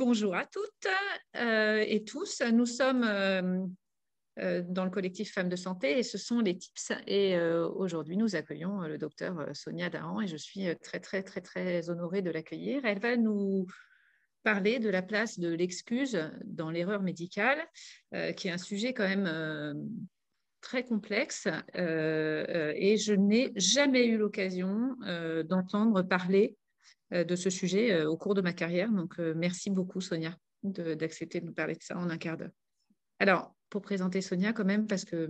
bonjour à toutes et tous. Nous sommes dans le collectif Femmes de Santé et ce sont les TIPS. Et aujourd'hui, nous accueillons le docteur Sonia Dahan et je suis très, très, très, très honorée de l'accueillir. Elle va nous parler de la place de l'excuse dans l'erreur médicale, qui est un sujet quand même très complexe et je n'ai jamais eu l'occasion d'entendre parler euh, de ce sujet euh, au cours de ma carrière. Euh, merci beaucoup, Sonia, d'accepter de, nous parler de ça en un quart d'heure. Alors, pour présenter Sonia quand même, parce que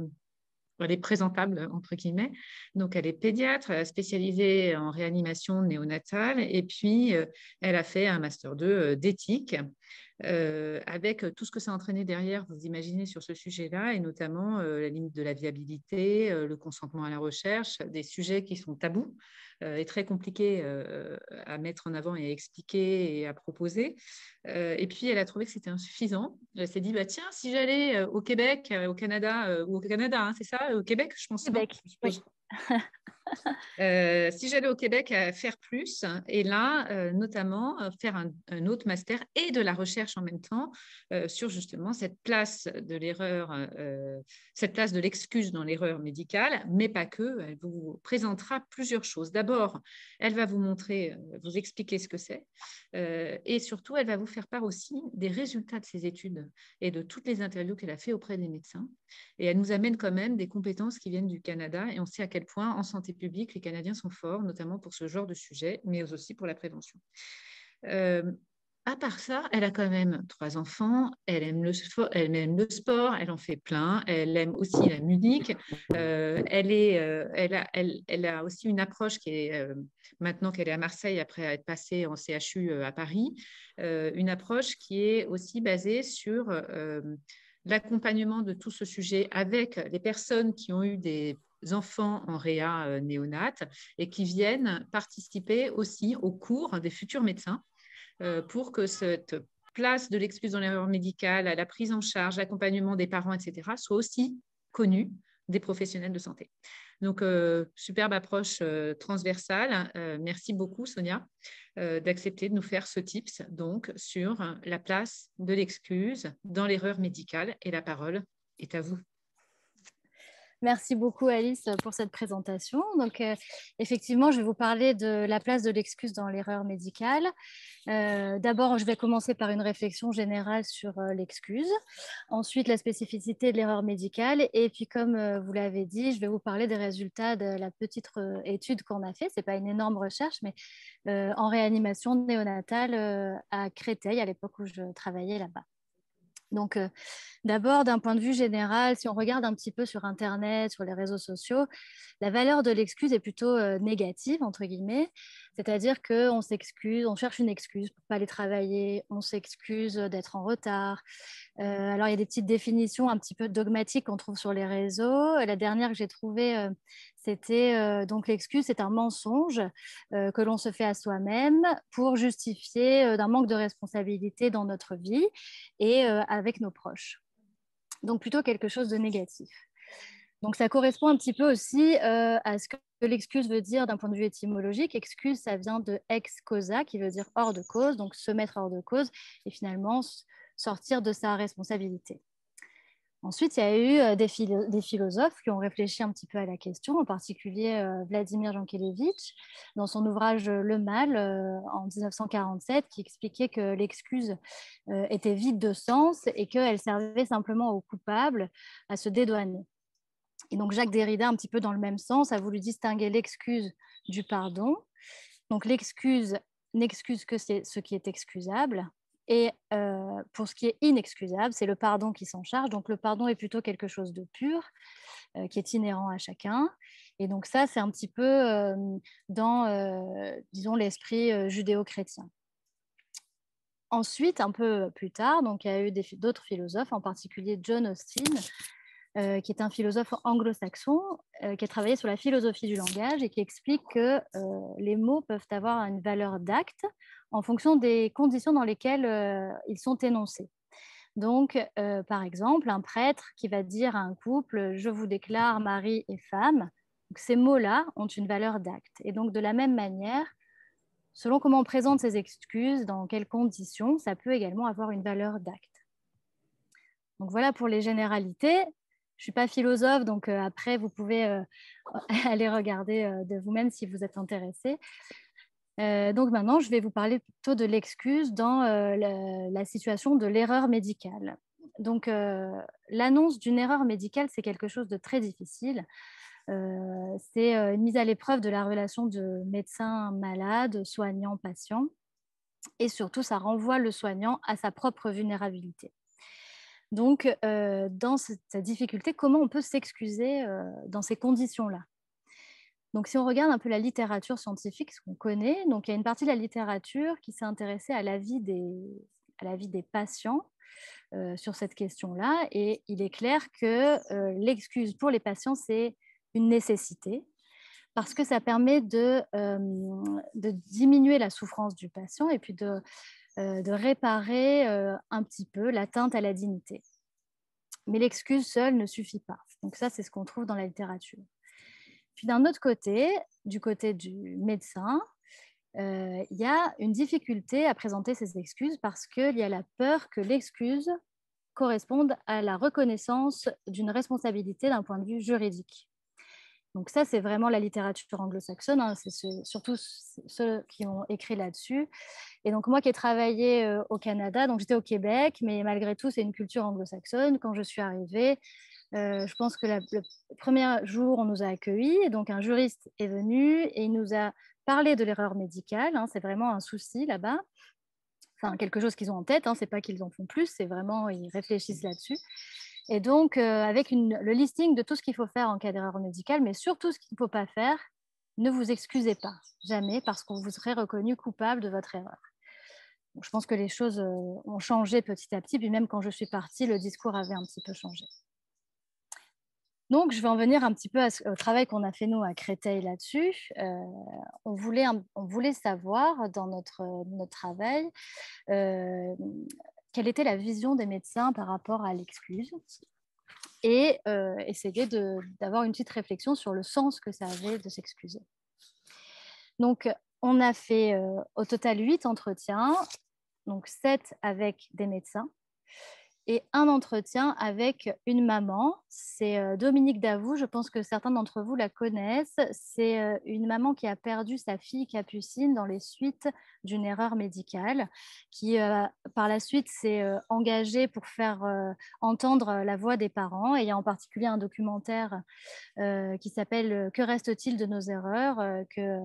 elle est présentable, entre guillemets. Donc, elle est pédiatre, spécialisée en réanimation néonatale, et puis elle a fait un master 2 d'éthique, avec tout ce que ça a entraîné derrière, vous imaginez, sur ce sujet-là, et notamment la limite de la viabilité, le consentement à la recherche, des sujets qui sont tabous euh, est très compliqué euh, à mettre en avant et à expliquer et à proposer. Euh, et puis, elle a trouvé que c'était insuffisant. Elle s'est dit, bah, tiens, si j'allais au Québec, au Canada, ou au Canada, hein, c'est ça, au Québec, je pense. Québec, oui. Euh, si j'allais au Québec à faire plus, et là, euh, notamment, euh, faire un, autre master et de la recherche en même temps sur justement cette place de l'erreur, cette place de l'excuse dans l'erreur médicale, mais pas que. Elle vous présentera plusieurs choses. D'abord, elle va vous montrer, vous expliquer ce que c'est, et surtout, elle va vous faire part aussi des résultats de ses études et de toutes les interviews qu'elle a fait auprès des médecins. Et elle nous amène quand même des compétences qui viennent du Canada, et on sait à quel point en santé publique, les Canadiens sont forts, notamment pour ce genre de sujet, mais aussi pour la prévention. Euh, à part ça, elle a quand même trois enfants, elle aime le, sport, elle en fait plein, elle aime aussi la musique, euh, elle, euh, a, elle, elle, a, aussi une approche qui est, maintenant qu'elle est à Marseille, après être passée en CHU à Paris, une approche qui est aussi basée sur l'accompagnement de tout ce sujet avec les personnes qui ont eu des enfants en réa euh, néonate et qui viennent participer aussi au cours des futurs médecins euh, pour que cette place de l'excuse dans l'erreur médicale, la prise en charge, l'accompagnement des parents, etc., soit aussi connue des professionnels de santé. Donc, euh, superbe approche transversale. merci beaucoup, Sonia, d'accepter de nous faire ce tips donc sur la place de l'excuse dans l'erreur médicale. Et la parole est à vous. Merci beaucoup Alice pour cette présentation. Donc euh, effectivement, je vais vous parler de la place de l'excuse dans l'erreur médicale. Euh, d'abord, je vais commencer par une réflexion générale sur euh, l'excuse. Ensuite, la spécificité de l'erreur médicale. Et puis, comme vous l'avez dit, je vais vous parler des résultats de la petite étude qu'on a fait. C'est pas une énorme recherche, mais en réanimation néonatale à Créteil à l'époque où je travaillais là-bas. Donc, euh, d'abord, d'un point de vue général, si on regarde un petit peu sur Internet, sur les réseaux sociaux, la valeur de l'excuse est plutôt euh, négative, entre guillemets. C'est-à-dire qu'on s'excuse, on cherche une excuse pour ne pas aller travailler, on s'excuse d'être en retard. Euh, alors, il y a des petites définitions un petit peu dogmatiques qu'on trouve sur les réseaux. La dernière que j'ai trouvée, c'était euh, donc l'excuse, c'est un mensonge euh, que l'on se fait à soi-même pour justifier euh, d'un manque de responsabilité dans notre vie et avec nos proches. Donc plutôt quelque chose de négatif. Donc ça correspond un petit peu aussi à ce que l'excuse veut dire d'un point de vue étymologique. Excuse, ça vient de ex causa, qui veut dire hors de cause, donc se mettre hors de cause et finalement sortir de sa responsabilité. Ensuite, il y a eu euh, des, philosophes qui ont réfléchi un petit peu à la question, en particulier euh, Vladimir Jankélévitch, dans son ouvrage Le Mal euh, en 1947, qui expliquait que l'excuse était vide de sens et qu'elle servait simplement aux coupables à se dédouaner. Et donc Jacques Derrida, un petit peu dans le même sens, a voulu distinguer l'excuse du pardon. Donc l'excuse n'excuse que ce qui est excusable, et euh, pour ce qui est inexcusable, c'est le pardon qui s'en charge. Donc le pardon est plutôt quelque chose de pur, euh, qui est inhérent à chacun. Et donc ça, c'est un petit peu euh, dans, disons, l'esprit judéo-chrétien. Ensuite, un peu plus tard, donc il y a eu d'autres philosophes, en particulier John Austin, qui est un philosophe anglo-saxon, qui a travaillé sur la philosophie du langage et qui explique que les mots peuvent avoir une valeur d'acte en fonction des conditions dans lesquelles euh, ils sont énoncés. Donc, euh, par exemple, un prêtre qui va dire à un couple, je vous déclare mari et femme, ces mots-là ont une valeur d'acte. Et donc, de la même manière, selon comment on présente ces excuses, dans quelles conditions, ça peut également avoir une valeur d'acte. Donc voilà pour les généralités. Je ne suis pas philosophe, donc euh, après, vous pouvez euh, aller regarder euh, de vous-même si vous êtes intéressé. donc maintenant, je vais vous parler plutôt de l'excuse dans la, situation de l'erreur médicale. Donc l'annonce d'une erreur médicale, c'est quelque chose de très difficile. c'est une mise à l'épreuve de la relation de médecin-malade, soignant-patient. Et surtout, ça renvoie le soignant à sa propre vulnérabilité. Donc, euh, dans cette, difficulté, comment on peut s'excuser euh, dans ces conditions-là? Donc, si on regarde un peu la littérature scientifique, ce qu'on connaît, donc il y a une partie de la littérature qui s'est intéressée à la vie des, patients euh, sur cette question-là, et il est clair que l'excuse pour les patients, c'est une nécessité parce que ça permet de, de diminuer la souffrance du patient et puis de de réparer euh, un petit peu l'atteinte à la dignité. Mais l'excuse seule ne suffit pas. Donc ça, c'est ce qu'on trouve dans la littérature. Puis d'un autre côté, du côté du médecin, euh, il y a une difficulté à présenter ces excuses parce qu'il y a la peur que l'excuse corresponde à la reconnaissance d'une responsabilité d'un point de vue juridique. Donc ça, c'est vraiment la littérature anglo-saxonne, hein, c'est surtout ceux qui ont écrit là-dessus. Et donc moi qui ai travaillé euh, au Canada, donc j'étais au Québec, mais malgré tout, c'est une culture anglo-saxonne. Quand je suis arrivée, euh, je pense que le premier jour, on nous a accueillis, et donc un juriste est venu et il nous a parlé de l'erreur médicale. Hein, c'est vraiment un souci là-bas. Enfin, quelque chose qu'ils ont en tête, hein, c'est pas qu'ils en font plus, c'est vraiment, ils réfléchissent là-dessus. Et donc, euh, avec le listing de tout ce qu'il faut faire en cas d'erreur médicale, mais surtout ce qu'il ne faut pas faire, ne vous excusez pas, jamais, parce qu'on vous serait reconnu coupable de votre erreur. je pense que les choses euh, ont changé petit à petit, puis même quand je suis partie, le discours avait un petit peu changé. Donc, je vais en venir un petit peu au travail qu'on a fait nous à Créteil là-dessus. Euh, on, voulait, on voulait savoir dans notre, notre travail quelle était la vision des médecins par rapport à l'excuse et euh, essayer d'avoir une petite réflexion sur le sens que ça avait de s'excuser. Donc, on a fait euh, au total huit entretiens, donc sept avec des médecins et un entretien avec une maman. C'est euh, Dominique Davout, je pense que certains d'entre vous la connaissent. C'est euh, une maman qui a perdu sa fille Capucine dans les suites d'une erreur médicale, qui euh, par la suite s'est engagée pour faire entendre la voix des parents. Et il y a en particulier un documentaire qui s'appelle Que reste-t-il de nos erreurs que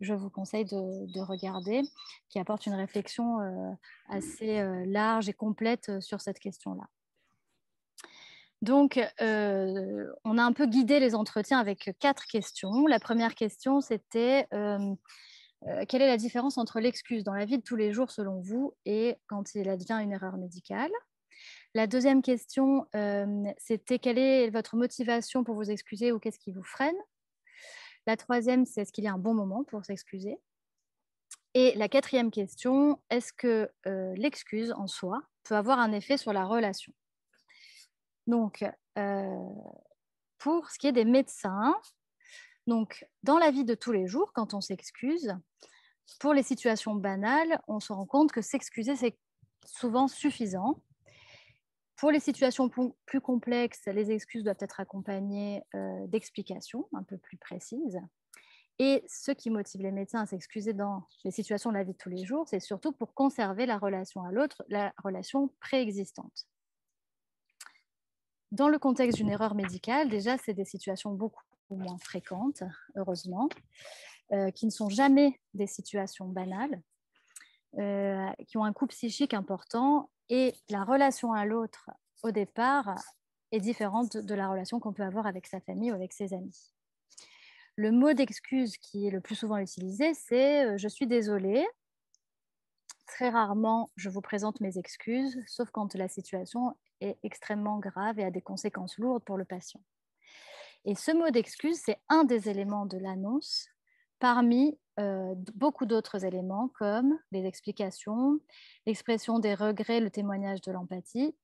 je vous conseille de, regarder, qui apporte une réflexion assez large et complète sur cette question Donc, euh, on a un peu guidé les entretiens avec quatre questions. La première question, c'était euh, euh, quelle est la différence entre l'excuse dans la vie de tous les jours selon vous et quand il advient une erreur médicale? La deuxième question, c'était quelle est votre motivation pour vous excuser ou qu'est-ce qui vous freine? La troisième, c'est est-ce qu'il y a un bon moment pour s'excuser? Et la quatrième question, est-ce que l'excuse en soi peut avoir un effet sur la relation. Donc, euh, pour ce qui est des médecins, donc dans la vie de tous les jours, quand on s'excuse, pour les situations banales, on se rend compte que s'excuser, c'est souvent suffisant. Pour les situations plus complexes, les excuses doivent être accompagnées euh, d'explications un peu plus précises. Et ce qui motive les médecins à s'excuser dans les situations de la vie de tous les jours, c'est surtout pour conserver la relation à l'autre, la relation préexistante. Dans le contexte d'une erreur médicale, déjà, c'est des situations beaucoup moins fréquentes, heureusement, euh, qui ne sont jamais des situations banales, euh, qui ont un coût psychique important et la relation à l'autre, au départ, est différente de la relation qu'on peut avoir avec sa famille ou avec ses amis. Le mot d'excuse qui est le plus souvent utilisé, c'est euh, je suis désolée. Très rarement, je vous présente mes excuses, sauf quand la situation est extrêmement grave et a des conséquences lourdes pour le patient. Et ce mot d'excuse, c'est un des éléments de l'annonce parmi euh, beaucoup d'autres éléments comme les explications, l'expression des regrets, le témoignage de l'empathie,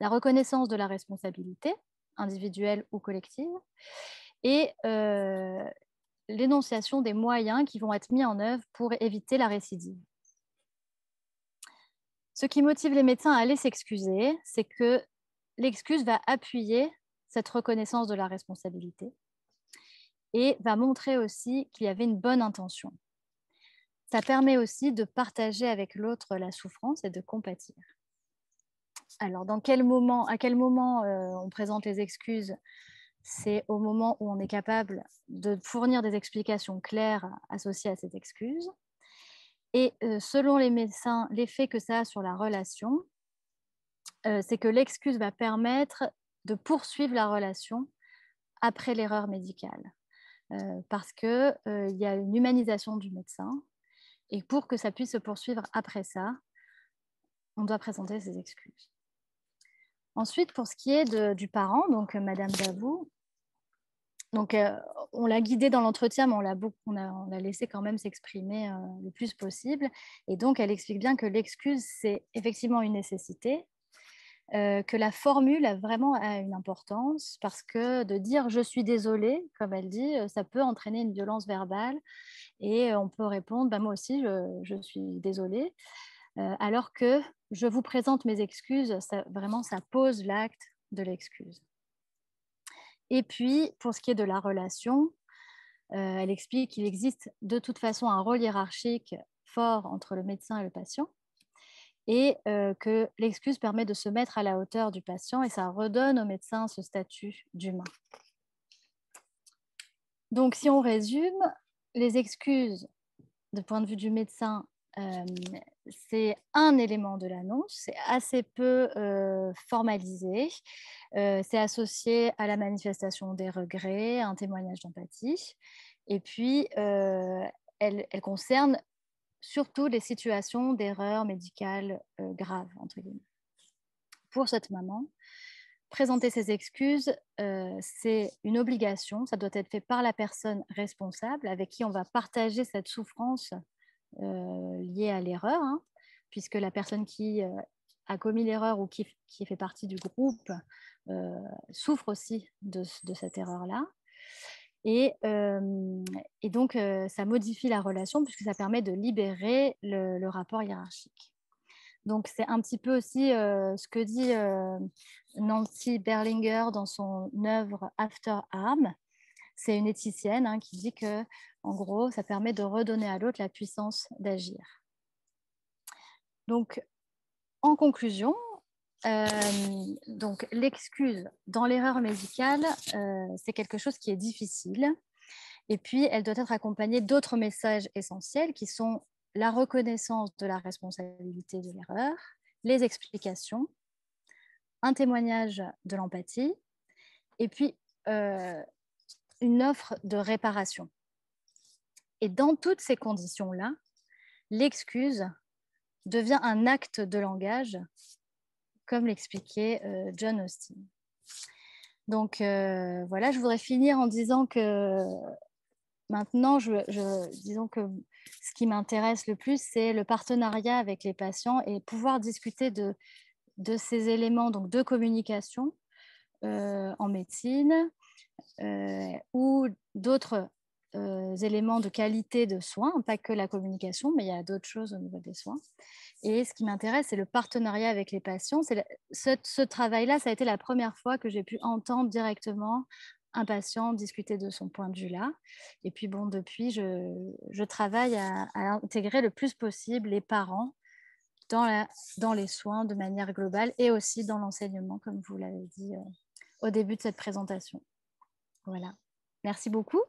la reconnaissance de la responsabilité individuelle ou collective, et euh, l'énonciation des moyens qui vont être mis en œuvre pour éviter la récidive. Ce qui motive les médecins à aller s'excuser, c'est que l'excuse va appuyer cette reconnaissance de la responsabilité et va montrer aussi qu'il y avait une bonne intention. Ça permet aussi de partager avec l'autre la souffrance et de compatir. Alors, dans quel moment, à quel moment euh, on présente les excuses C'est au moment où on est capable de fournir des explications claires associées à cette excuse. Et euh, selon les médecins, l'effet que ça a sur la relation, euh, c'est que l'excuse va permettre de poursuivre la relation après l'erreur médicale. parce qu'il il y a une humanisation du médecin. Et pour que ça puisse se poursuivre après ça, on doit présenter ses excuses. Ensuite, pour ce qui est du parent, donc euh, Madame Davou, donc euh, on l'a guidée dans l'entretien, mais on l'a, on quand même s'exprimer euh, le plus possible. Et donc, elle explique bien que l'excuse, c'est effectivement une nécessité, que la formule a vraiment une importance parce que de dire je suis désolée, comme elle dit, ça peut entraîner une violence verbale et on peut répondre bah, moi aussi je, suis désolée. Euh, alors que je vous présente mes excuses, vraiment, ça pose l'acte de l'excuse. Et puis, pour ce qui est de la relation, euh, elle explique qu'il existe de toute façon un rôle hiérarchique fort entre le médecin et le patient et euh, que l'excuse permet de se mettre à la hauteur du patient et ça redonne au médecin ce statut d'humain. Donc, si on résume, les excuses, de point de vue du médecin, c'est un élément de l'annonce, c'est assez peu formalisé, c'est associé à la manifestation des regrets, un témoignage d'empathie, et puis elle, concerne surtout les situations d'erreurs médicales graves, entre. Pour cette maman, présenter ses excuses, c'est une obligation, ça doit être fait par la personne responsable avec qui on va partager cette souffrance euh, liées à l'erreur, hein, puisque la personne qui euh, a commis l'erreur ou qui, fait partie du groupe euh, souffre aussi de, cette erreur-là. Et, donc, ça modifie la relation puisque ça permet de libérer le, rapport hiérarchique. Donc, c'est un petit peu aussi ce que dit Nancy Berlinger dans son œuvre After Arm. C'est une éthicienne hein, qui dit que en gros, ça permet de redonner à l'autre la puissance d'agir. Donc, en conclusion, euh, l'excuse dans l'erreur médicale, euh, c'est quelque chose qui est difficile. Et puis, elle doit être accompagnée d'autres messages essentiels qui sont la reconnaissance de la responsabilité de l'erreur, les explications, un témoignage de l'empathie, et puis euh, une offre de réparation. Et dans toutes ces conditions-là, l'excuse devient un acte de langage, comme l'expliquait euh, John Austin. Donc euh, voilà, je voudrais finir en disant que maintenant, je, disons que ce qui m'intéresse le plus, c'est le partenariat avec les patients et pouvoir discuter de, de ces éléments donc de communication euh, en médecine ou d'autres euh, éléments de qualité de soins, pas que la communication, mais il y a d'autres choses au niveau des soins. Et ce qui m'intéresse, c'est le partenariat avec les patients. Ce, ce travail-là, ça a été la première fois que j'ai pu entendre directement un patient discuter de son point de vue là. Et puis bon, depuis, je, travaille à, intégrer le plus possible les parents dans, la, dans les soins de manière globale et aussi dans l'enseignement, comme vous l'avez dit euh, au début de cette présentation. Voilà. Merci beaucoup.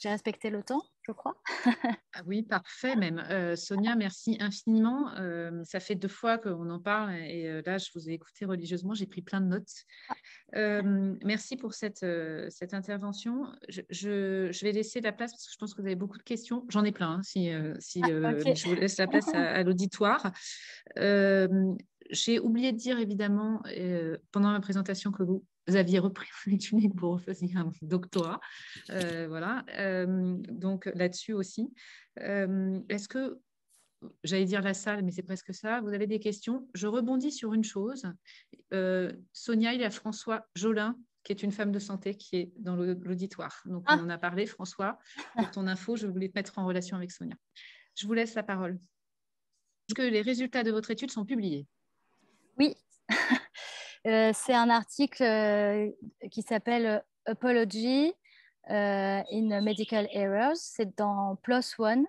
J'ai respecté le temps, je crois. ah oui, parfait même. Euh, Sonia, merci infiniment. Euh, ça fait deux fois qu'on en parle et euh, là, je vous ai écouté religieusement, j'ai pris plein de notes. Ah. merci pour cette, cette intervention. Je, vais laisser la place parce que je pense que vous avez beaucoup de questions. J'en ai plein, hein, si, si ah, je vous laisse la place à, à l'auditoire. J'ai oublié de dire évidemment pendant ma présentation que vous vous aviez repris l'étude pour faire un doctorat. Euh, voilà. Euh, donc là-dessus aussi. Euh, est-ce que, j'allais dire la salle, mais c'est presque ça, vous avez des questions? Je rebondis sur une chose. Sonia, il y a François Jolin qui est une femme de santé qui est dans l'auditoire. Donc, ah. on en a parlé, François. Pour ton info, je voulais te mettre en relation avec Sonia. Je vous laisse la parole. Est-ce que les résultats de votre étude sont publiés? Euh, c'est un article euh, qui s'appelle Apology euh, in Medical Errors. C'est dans PLOS ONE.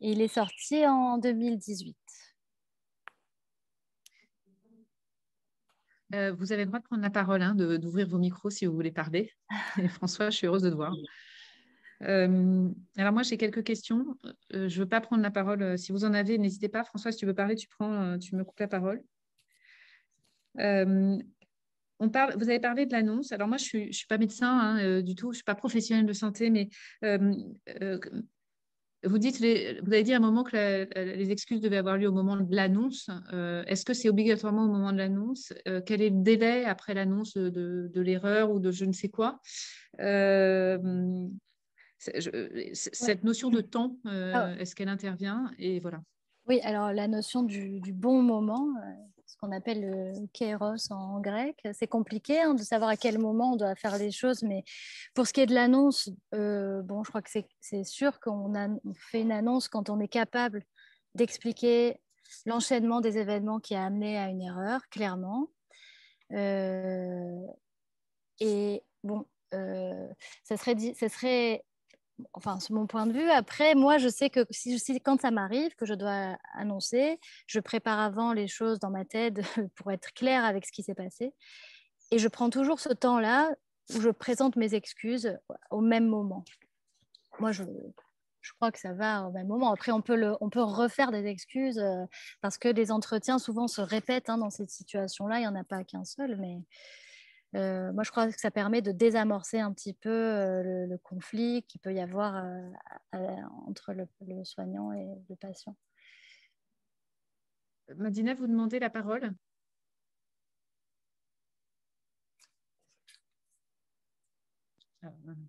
Il est sorti en 2018. Euh, vous avez le droit de prendre la parole, hein, d'ouvrir vos micros si vous voulez parler. François, je suis heureuse de te voir. Euh, alors moi, j'ai quelques questions. je ne veux pas prendre la parole. Si vous en avez, n'hésitez pas. François, si tu veux parler, tu, prends, tu me coupes la parole vous avez parlé de l'annonce. Alors moi, je ne suis, pas médecin hein, euh, du tout, je ne suis pas professionnelle de santé, mais euh, euh, vous, dites vous avez dit à un moment que les excuses devaient avoir lieu au moment de l'annonce. Est-ce que c'est obligatoirement au moment de l'annonce? Quel est le délai après l'annonce de, l'erreur ou de je ne sais quoi? Cette notion de temps, ah. est-ce qu'elle intervient? Et voilà. Oui, alors la notion du, du bon moment, ce qu'on appelle le kairos en grec. C'est compliqué hein, de savoir à quel moment on doit faire les choses, mais pour ce qui est de l'annonce, euh, bon, je crois que c'est sûr qu'on fait une annonce quand on est capable d'expliquer l'enchaînement des événements qui a amené à une erreur, clairement. Euh, et bon, euh, ça, serait, ça serait enfin, c'est mon point de vue. Après, moi, je sais que si, quand ça m'arrive, que je dois annoncer, je prépare avant les choses dans ma tête pour être claire avec ce qui s'est passé. Et je prends toujours ce temps-là où je présente mes excuses au même moment. Moi, je, crois que ça va au même moment. Après, on peut, on peut refaire des excuses euh, parce que les entretiens souvent se répètent hein, dans cette situation-là. Il n'y en a pas qu'un seul, mais euh, moi, je crois que ça permet de désamorcer un petit peu euh, le, conflit qu'il peut y avoir euh, entre le, soignant et le patient. Madina, vous demandez la parole?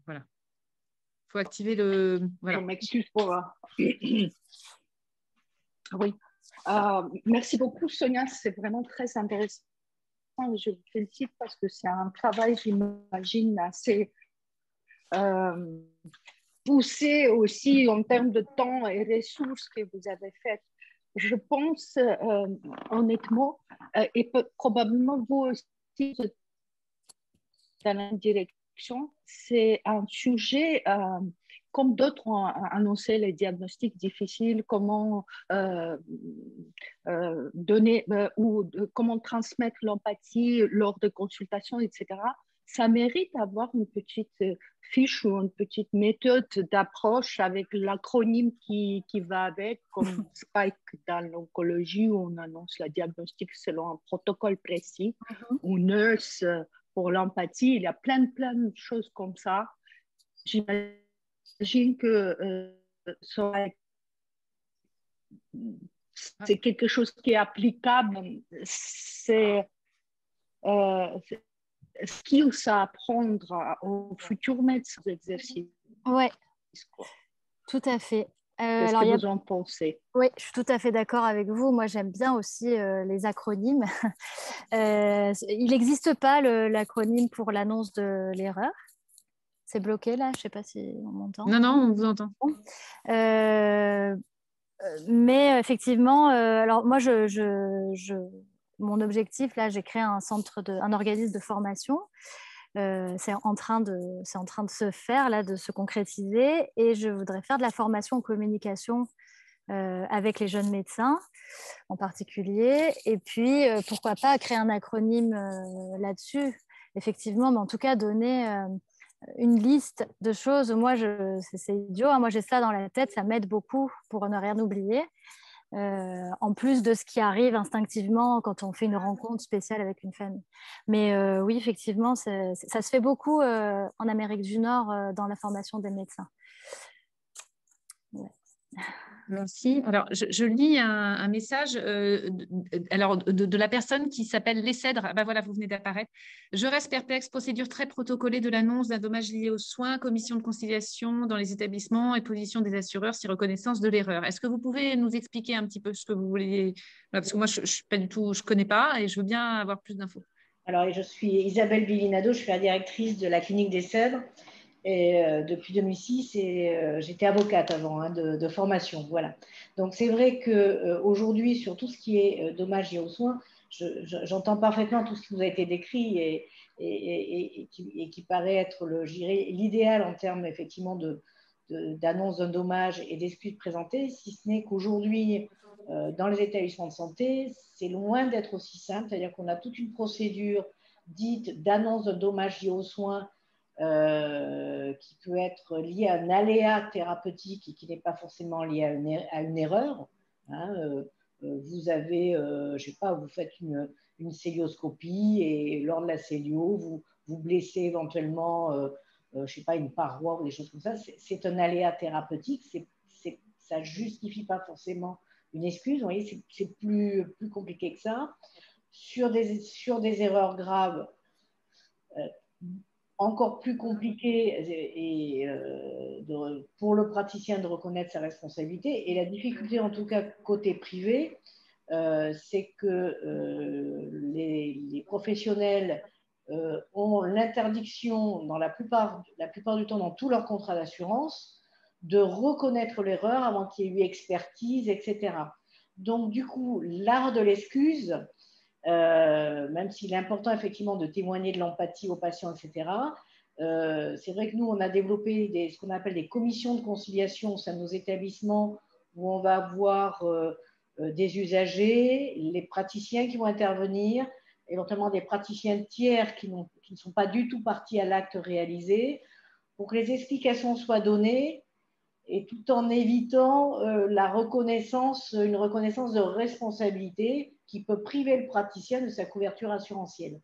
Voilà. Il faut activer le. Voilà. Je m'excuse pour. oui. merci beaucoup, Sonia. C'est vraiment très intéressant je vous félicite parce que c'est un travail, j'imagine, assez euh, poussé aussi en termes de temps et ressources que vous avez fait. Je pense euh, honnêtement, euh, et probablement vous aussi, dans la direction, c'est un sujet comme d'autres ont annoncé les diagnostics difficiles, comment euh, euh, donner euh, ou comment transmettre l'empathie lors de consultations, etc. Ça mérite d'avoir une petite fiche ou une petite méthode d'approche avec l'acronyme qui, qui, va avec, comme SPIKE dans l'oncologie où on annonce le diagnostic selon un protocole précis, mm-hmm. ou NURSE pour l'empathie. Il y a plein, plein de choses comme ça. J'imagine j'imagine que euh, c'est quelque chose qui est applicable. C'est euh, skills à apprendre aux futurs médecins d'exercice. Oui, tout à fait. Euh, Qu'est-ce que vous en pensez? Oui, je suis tout à fait d'accord avec vous. Moi, j'aime bien aussi euh, les acronymes. il n'existe pas l'acronyme pour l'annonce de l'erreur. C'est bloqué là, je ne sais pas si on m'entend. Non, non, on vous entend. Euh, mais effectivement, euh, alors moi, je, je, mon objectif, là, j'ai créé un centre, de, un organisme de formation. Euh, c'est en, train de, en train de se faire, là, de se concrétiser. Et je voudrais faire de la formation en communication avec les jeunes médecins en particulier. Et puis, pourquoi pas créer un acronyme là-dessus, effectivement, mais en tout cas donner une liste de choses. Moi, c'est idiot. Hein. Moi, j'ai ça dans la tête. Ça m'aide beaucoup pour ne rien oublier. Euh, en plus de ce qui arrive instinctivement quand on fait une rencontre spéciale avec une famille. Mais euh, oui, effectivement, ça se fait beaucoup euh, en Amérique du Nord dans la formation des médecins. Merci. Alors, je, lis un, message euh, de, alors, de, la personne qui s'appelle Les Cèdres. Ah ben voilà, vous venez d'apparaître. Je reste perplexe. Procédure très protocolée de l'annonce d'un dommage lié aux soins, commission de conciliation dans les établissements et position des assureurs si reconnaissance de l'erreur. Est-ce que vous pouvez nous expliquer un petit peu ce que vous voulez Parce que moi, je ne pas du tout, je connais pas et je veux bien avoir plus d'infos. Alors, je suis Isabelle Bilinado, je suis la directrice de la clinique des Cèdres. Et euh, depuis 2006, et j'étais avocate avant hein, de, formation. Voilà. Donc c'est vrai qu'aujourd'hui, sur tout ce qui est dommage et aux soins, j'entends parfaitement tout ce qui vous a été décrit et, qui, paraît être l'idéal en termes effectivement d'annonce d'un dommage et d'excuses présentées, si ce n'est qu'aujourd'hui, euh, dans les établissements de santé, c'est loin d'être aussi simple, c'est-à-dire qu'on a toute une procédure dite d'annonce d'un dommage lié aux soins euh, qui peut être liée à un aléa thérapeutique et qui n'est pas forcément lié à une, er-, erreur. Hein, euh, vous avez, je ne sais pas, vous faites une, une célioscopie et lors de la célio, vous, vous blessez éventuellement euh, je sais pas, une paroi ou des choses comme ça, c'est un aléa thérapeutique. ça ne justifie pas forcément une excuse. Vous voyez, c'est plus, plus compliqué que ça. Sur des, sur des erreurs graves, euh, encore plus compliqué euh, pour le praticien de reconnaître sa responsabilité. Et la difficulté, en tout cas côté privé, c'est que les, les, professionnels euh, ont l'interdiction, dans la plupart, la plupart du temps, dans tous leurs contrats d'assurance, de reconnaître l'erreur avant qu'il y ait eu expertise, etc. Donc, du coup, l'art de l'excuse, euh, même s'il est important effectivement de témoigner de l'empathie aux patients, etc., euh, c'est vrai que nous, on a développé ce qu'on appelle des commissions de conciliation au sein de nos établissements où on va avoir des usagers, les praticiens qui vont intervenir, éventuellement des praticiens tiers qui, ne sont pas du tout partis à l'acte réalisé, pour que les explications soient données et tout en évitant euh, la reconnaissance, une reconnaissance de responsabilité qui peut priver le praticien de sa couverture assurantielle.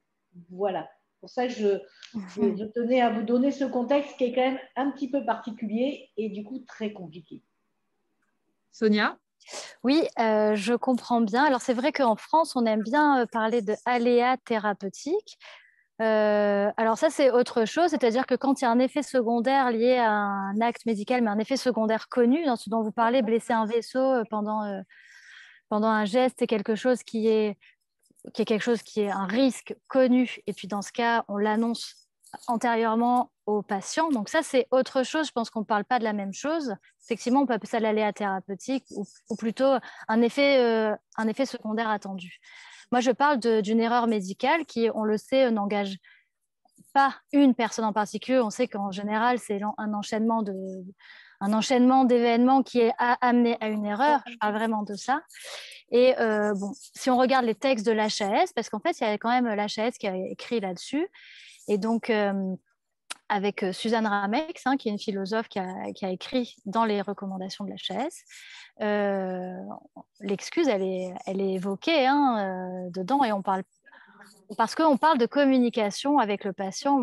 Voilà. Pour ça, je, je, tenais à vous donner ce contexte qui est quand même un petit peu particulier et du coup très compliqué. Sonia? Oui, euh, je comprends bien. Alors c'est vrai qu'en France, on aime bien euh, parler de aléas thérapeutiques. Euh, alors ça, c'est autre chose, c'est-à-dire que quand il y a un effet secondaire lié à un acte médical, mais un effet secondaire connu, dans ce dont vous parlez, blesser un vaisseau pendant, pendant un geste, c'est quelque chose qui est, qui est quelque chose qui est un risque connu. Et puis dans ce cas, on l'annonce antérieurement aux patients. Donc ça, c'est autre chose. Je pense qu'on ne parle pas de la même chose. Effectivement, on peut appeler ça l'aléa thérapeutique ou, plutôt un effet, euh, un effet secondaire attendu. Moi, je parle d'une erreur médicale qui, on le sait, n'engage pas une personne en particulier. On sait qu'en général, c'est un enchaînement de un enchaînement d'événements qui est amené à une erreur. Je parle vraiment de ça. Et euh, bon, si on regarde les textes de l'HAS, parce qu'en fait, il y a quand même l'HAS qui a écrit là-dessus, et donc, euh, avec euh, Suzanne Ramex, hein, qui est une philosophe qui a, écrit dans les recommandations de la chaise, euh, l'excuse, elle est, elle est évoquée hein, dedans et on parle parce qu'on parle de communication avec le patient.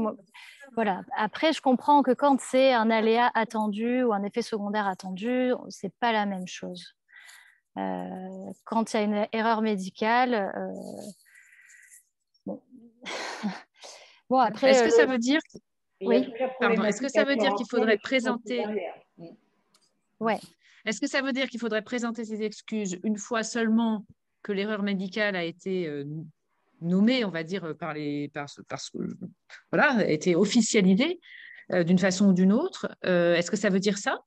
Voilà. Après, je comprends que quand c'est un aléa attendu ou un effet secondaire attendu, c'est pas la même chose. quand il y a une erreur médicale, bon. Bon, après, est-ce que ça euh, veut dire oui. Est-ce que ça veut dire qu'il faudrait présenter Ouais. Est-ce que ça veut dire qu'il faudrait présenter ses excuses une fois seulement que l'erreur médicale a été euh, nommée, on va dire, par les, parce que voilà, a été officialisée euh, d'une façon ou d'une autre. Est-ce que ça veut dire ça?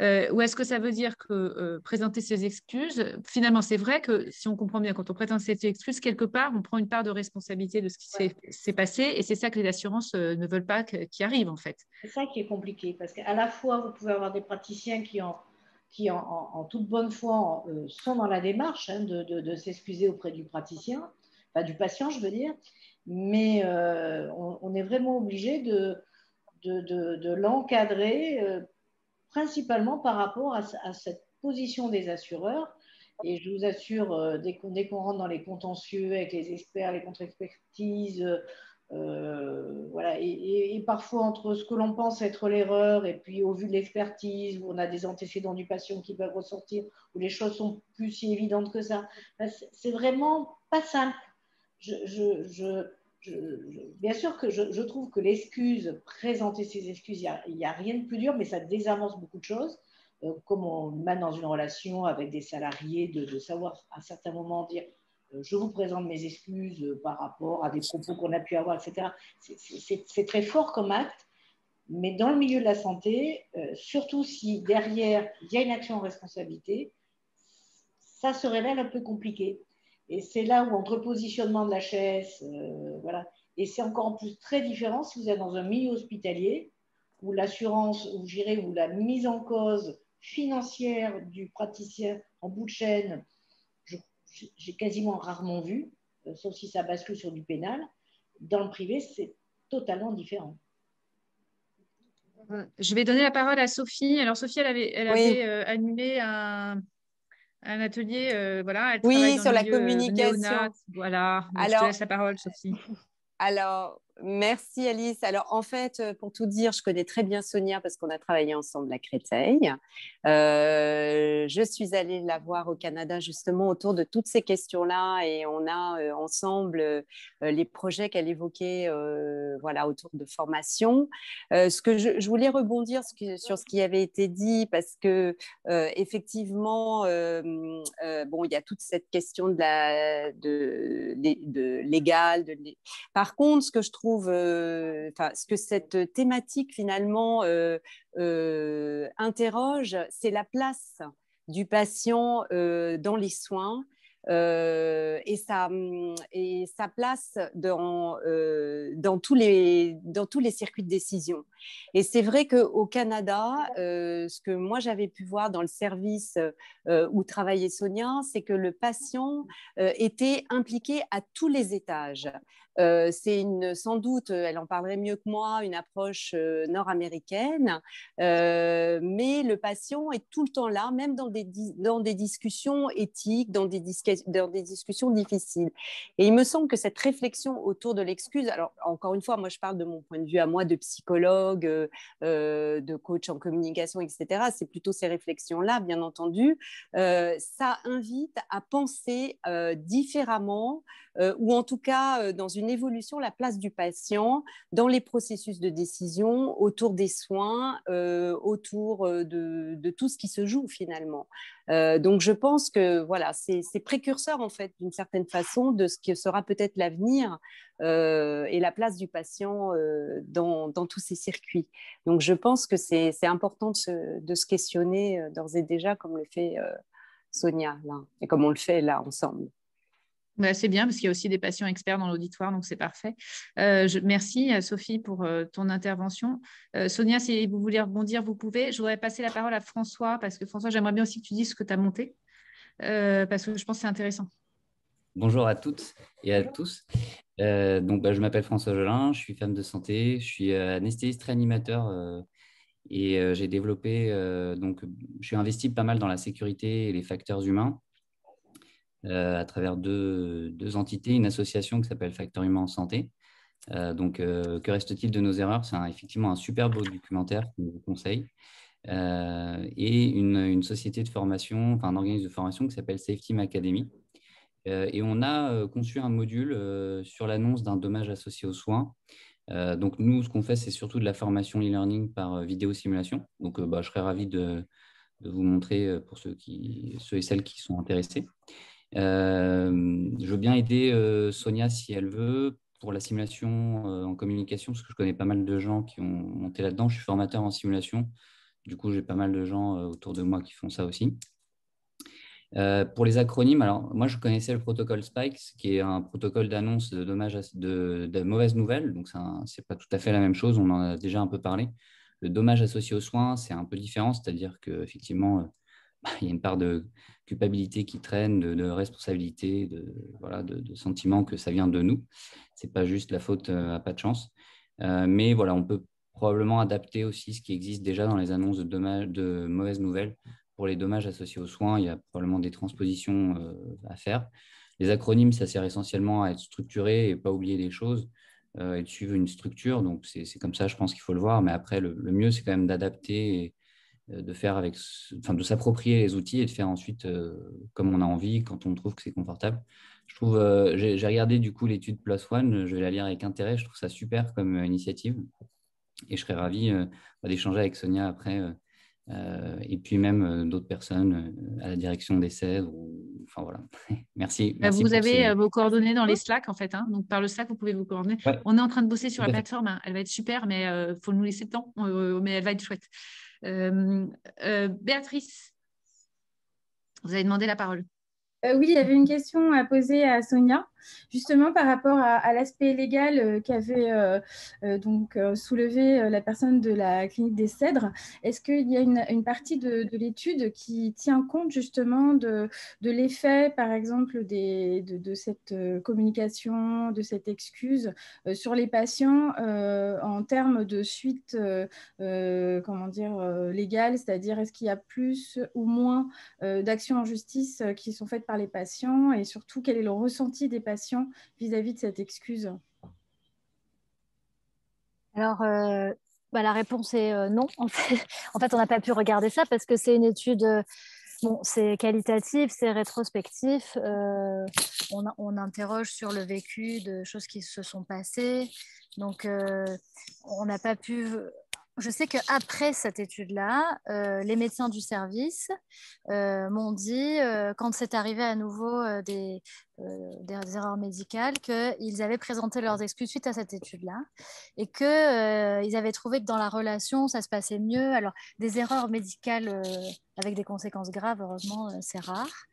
Euh, ou est-ce que ça veut dire que euh, présenter ses excuses, finalement, c'est vrai que si on comprend bien, quand on présente ses excuses, quelque part, on prend une part de responsabilité de ce qui s'est passé, et c'est ça que les assurances euh, ne veulent pas qui arrive, en fait. C'est ça qui est compliqué, parce qu'à la fois, vous pouvez avoir des praticiens qui, en, qui en, toute bonne foi, sont dans la démarche hein, de, s'excuser auprès du praticien, enfin du patient, je veux dire, mais on, on, est vraiment obligé de, l'encadrer principalement par rapport à, cette position des assureurs. Et je vous assure, euh, dès qu'on rentre dans les contentieux avec les experts, les contre-expertises, euh, voilà, et, parfois entre ce que l'on pense être l'erreur et puis au vu de l'expertise, où on a des antécédents du patient qui peuvent ressortir, où les choses sont plus si évidentes que ça, ben, c'est vraiment pas simple. Bien sûr que je, trouve que l'excuse, présenter ses excuses, il n'y a, rien de plus dur, mais ça désavance beaucoup de choses. Euh, comme on mène dans une relation avec des salariés, de, savoir à certains moments dire je vous présente mes excuses par rapport à des propos qu'on a pu avoir, etc. C'est très fort comme acte, mais dans le milieu de la santé, surtout si derrière il y a une action en responsabilité, ça se révèle un peu compliqué. Et c'est là où, entre positionnement de la chaise, voilà, et c'est encore en plus très différent si vous êtes dans un milieu hospitalier où l'assurance, où j'irai, où la mise en cause financière du praticien en bout de chaîne, j'ai quasiment rarement vu, euh, sauf si ça bascule sur du pénal. Dans le privé, c'est totalement différent. Je vais donner la parole à Sophie. Alors, Sophie, elle avait, elle avait euh, animé un, un atelier, euh, voilà. Elle oui, sur la communication. voilà. Alors, je te laisse la parole, Sophie. Alors, Merci Alice. Alors en fait, euh, pour tout dire, je connais très bien Sonia parce qu'on a travaillé ensemble à Créteil. Euh, je suis allée la voir au Canada justement autour de toutes ces questions-là et on a euh, ensemble les projets qu'elle évoquait voilà, autour de formation. ce que je, voulais rebondir sur ce qui avait été dit parce que effectivement, bon, il y a toute cette question de la de, de. De, par contre, ce que je trouve euh, ce que cette thématique finalement euh, euh, interroge, c'est la place du patient dans les soins et, sa, et sa place dans, euh, dans, tous les, dans tous les circuits de décision. Et c'est vrai qu'au Canada, euh, ce que moi j'avais pu voir dans le service où travaillait Sonia, c'est que le patient était impliqué à tous les étages. c'est une, sans doute, elle en parlerait mieux que moi, une approche nord-américaine, mais le patient est tout le temps là, même dans des, dans des discussions éthiques, dans des, dans des discussions difficiles. Et il me semble que cette réflexion autour de l'excuse, alors encore une fois, moi je parle de mon point de vue à moi de psychologue, euh, euh, de coach en communication, etc. C'est plutôt ces réflexions-là, bien entendu. Euh, ça invite à penser différemment ou en tout cas dans une évolution la place du patient dans les processus de décision autour des soins, autour de, de, tout ce qui se joue finalement. donc je pense que voilà, c'est précurseur en fait d'une certaine façon de ce qui sera peut-être l'avenir et la place du patient dans, dans, tous ces circuits. Donc je pense que c'est important de se, de se questionner d'ores et déjà comme le fait Sonia là, et comme on le fait là ensemble. Bah, c'est bien parce qu'il y a aussi des patients experts dans l'auditoire, donc c'est parfait. Euh, merci Sophie pour euh, ton intervention. Euh, Sonia, si vous voulez rebondir, vous pouvez. Je voudrais passer la parole à François parce que François, j'aimerais bien aussi que tu dises ce que tu as monté parce que je pense que c'est intéressant. Bonjour à toutes et à tous. donc, bah, je m'appelle François Jolin, je suis femme de santé, je suis anesthésiste réanimateur et j'ai développé, donc je suis investi pas mal dans la sécurité et les facteurs humains. Euh, à travers deux, entités, une association qui s'appelle Facteur Humain en Santé. Euh, donc, euh, que reste-t-il de nos erreurs? C'est effectivement un super beau documentaire que je vous conseille. et une, société de formation, enfin un organisme de formation qui s'appelle Safety Academy. et on a conçu un module sur l'annonce d'un dommage associé aux soins. donc, nous, ce qu'on fait, c'est surtout de la formation e-learning par vidéo simulation. Donc, bah, je serais ravi de, vous montrer pour ceux, qui, ceux et celles qui sont intéressés. Euh, je veux bien aider euh, Sonia si elle veut pour la simulation euh, en communication, parce que je connais pas mal de gens qui ont monté là-dedans. Je suis formateur en simulation. Du coup, j'ai pas mal de gens autour de moi qui font ça aussi. pour les acronymes, alors moi je connaissais le protocole SPIKES, qui est un protocole d'annonce de dommages de, de, mauvaises nouvelles. Donc ce n'est pas tout à fait la même chose. On en a déjà un peu parlé. Le dommage associé aux soins, c'est un peu différent, c'est-à-dire qu'effectivement, il y a une part de culpabilité qui traîne, de, responsabilité, de, voilà, de, sentiment que ça vient de nous. Ce n'est pas juste la faute euh, à pas de chance. Euh, mais voilà, on peut probablement adapter aussi ce qui existe déjà dans les annonces de, dommages, de mauvaises nouvelles. Pour les dommages associés aux soins, il y a probablement des transpositions euh, à faire. Les acronymes, ça sert essentiellement à être structuré et pas oublier des choses et de suivre une structure. Donc, c'est comme ça, je pense qu'il faut le voir. Mais après, le, mieux, c'est quand même d'adapter de faire avec, enfin, de s'approprier les outils et de faire ensuite euh, comme on a envie quand on trouve que c'est confortable. Je trouve, euh, j'ai regardé du coup l'étude Plus One, je vais la lire avec intérêt. Je trouve ça super comme initiative et je serais ravi d'échanger avec Sonia après et puis même d'autres personnes à la direction des cèdres. Enfin voilà. merci, bah, vous avez vos coordonnées dans les Slack en fait. Hein. donc par le Slack, vous pouvez vous coordonner. On est en train de bosser sur la plateforme. Hein. Elle va être super, mais il faut nous laisser le temps. mais elle va être chouette. Béatrice, vous avez demandé la parole. oui, il y avait une question à poser à Sonia justement par rapport à, l'aspect légal euh, qu'avait euh, euh, donc soulevé la personne de la clinique des Cèdres. Est-ce qu'il y a une, partie de, l'étude qui tient compte justement de, l'effet, par exemple, de, cette communication, de cette excuse sur les patients en termes de suite, comment dire, légale, c'est-à-dire est-ce qu'il y a plus ou moins d'actions en justice qui sont faites par les patients? Et surtout quel est le ressenti des patients vis-à-vis de cette excuse Alors, euh, bah, la réponse est euh, non. En fait, on n'a pas pu regarder ça parce que c'est une étude, euh, bon, c'est qualitatif, c'est rétrospectif. On, on, interroge sur le vécu de choses qui se sont passées. Donc, on n'a pas pu je sais qu'après cette étude-là, euh, les médecins du service euh, m'ont dit, euh, quand c'est arrivé à nouveau des, des, erreurs médicales, qu'ils avaient présenté leurs excuses suite à cette étude-là et qu'ils avaient trouvé que dans la relation, ça se passait mieux. Alors, des erreurs médicales avec des conséquences graves, heureusement, c'est rare.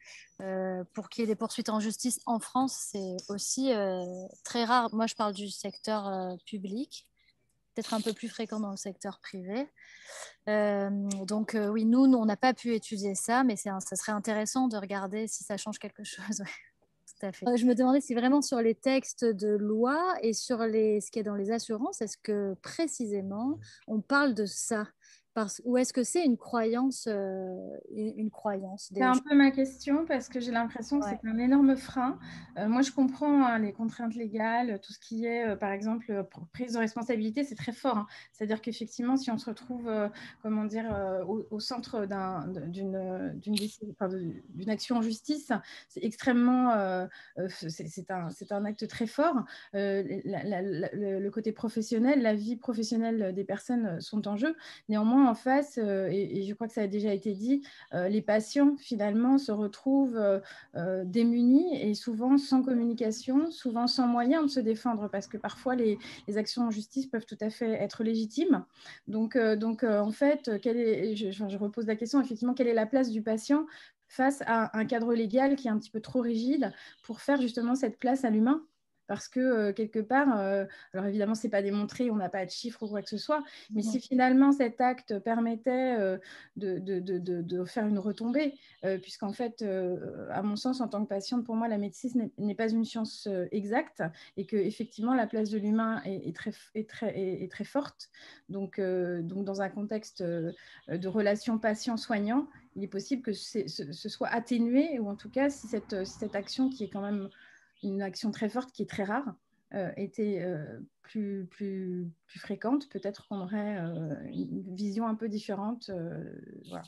pour qu'il y ait des poursuites en justice en France, c'est aussi très rare. Moi, je parle du secteur public peut-être un peu plus fréquent dans le secteur privé. Euh, donc euh, oui, nous, on n'a pas pu étudier ça, mais ça serait intéressant de regarder si ça change quelque chose. Euh, je me demandais si vraiment sur les textes de loi et sur ce qui est dans les assurances, est-ce que précisément on parle de ça? Ou est-ce que c'est une croyance, euh, une croyance C'est un peu ma question parce que j'ai l'impression que c'est un énorme frein. Euh, moi, je comprends hein, les contraintes légales, tout ce qui est, euh, par exemple, prise de responsabilité, c'est très fort. Hein. C'est-à-dire qu'effectivement, si on se retrouve, comment dire, au, centre d'une action en justice, c'est extrêmement, c'est un, un, acte très fort. le côté professionnel, la vie professionnelle des personnes sont en jeu. Néanmoins, en face, euh, et, je crois que ça a déjà été dit, euh, les patients finalement se retrouvent euh, démunis et souvent sans communication, souvent sans moyen de se défendre parce que parfois les, actions en justice peuvent tout à fait être légitimes. Donc, donc en fait, quelle est, je, je repose la question effectivement, quelle est la place du patient face à un cadre légal qui est un petit peu trop rigide pour faire justement cette place à l'humain? Parce que euh, quelque part, euh, alors évidemment, ce n'est pas démontré, on n'a pas de chiffres ou quoi que ce soit, mais si finalement cet acte permettait euh, de, de, de, faire une retombée, puisqu'en fait, à mon sens, en tant que patiente, pour moi, la médecine n'est pas une science exacte et que effectivement, la place de l'humain est, très, est, très, est, très forte. Donc, donc, dans un contexte de relation patient-soignant, il est possible que ce, ce, soit atténué, ou en tout cas, si cette, si cette action qui est quand même une action très forte qui est très rare euh, était euh, plus, fréquente, peut-être qu'on aurait euh, une vision un peu différente. voilà.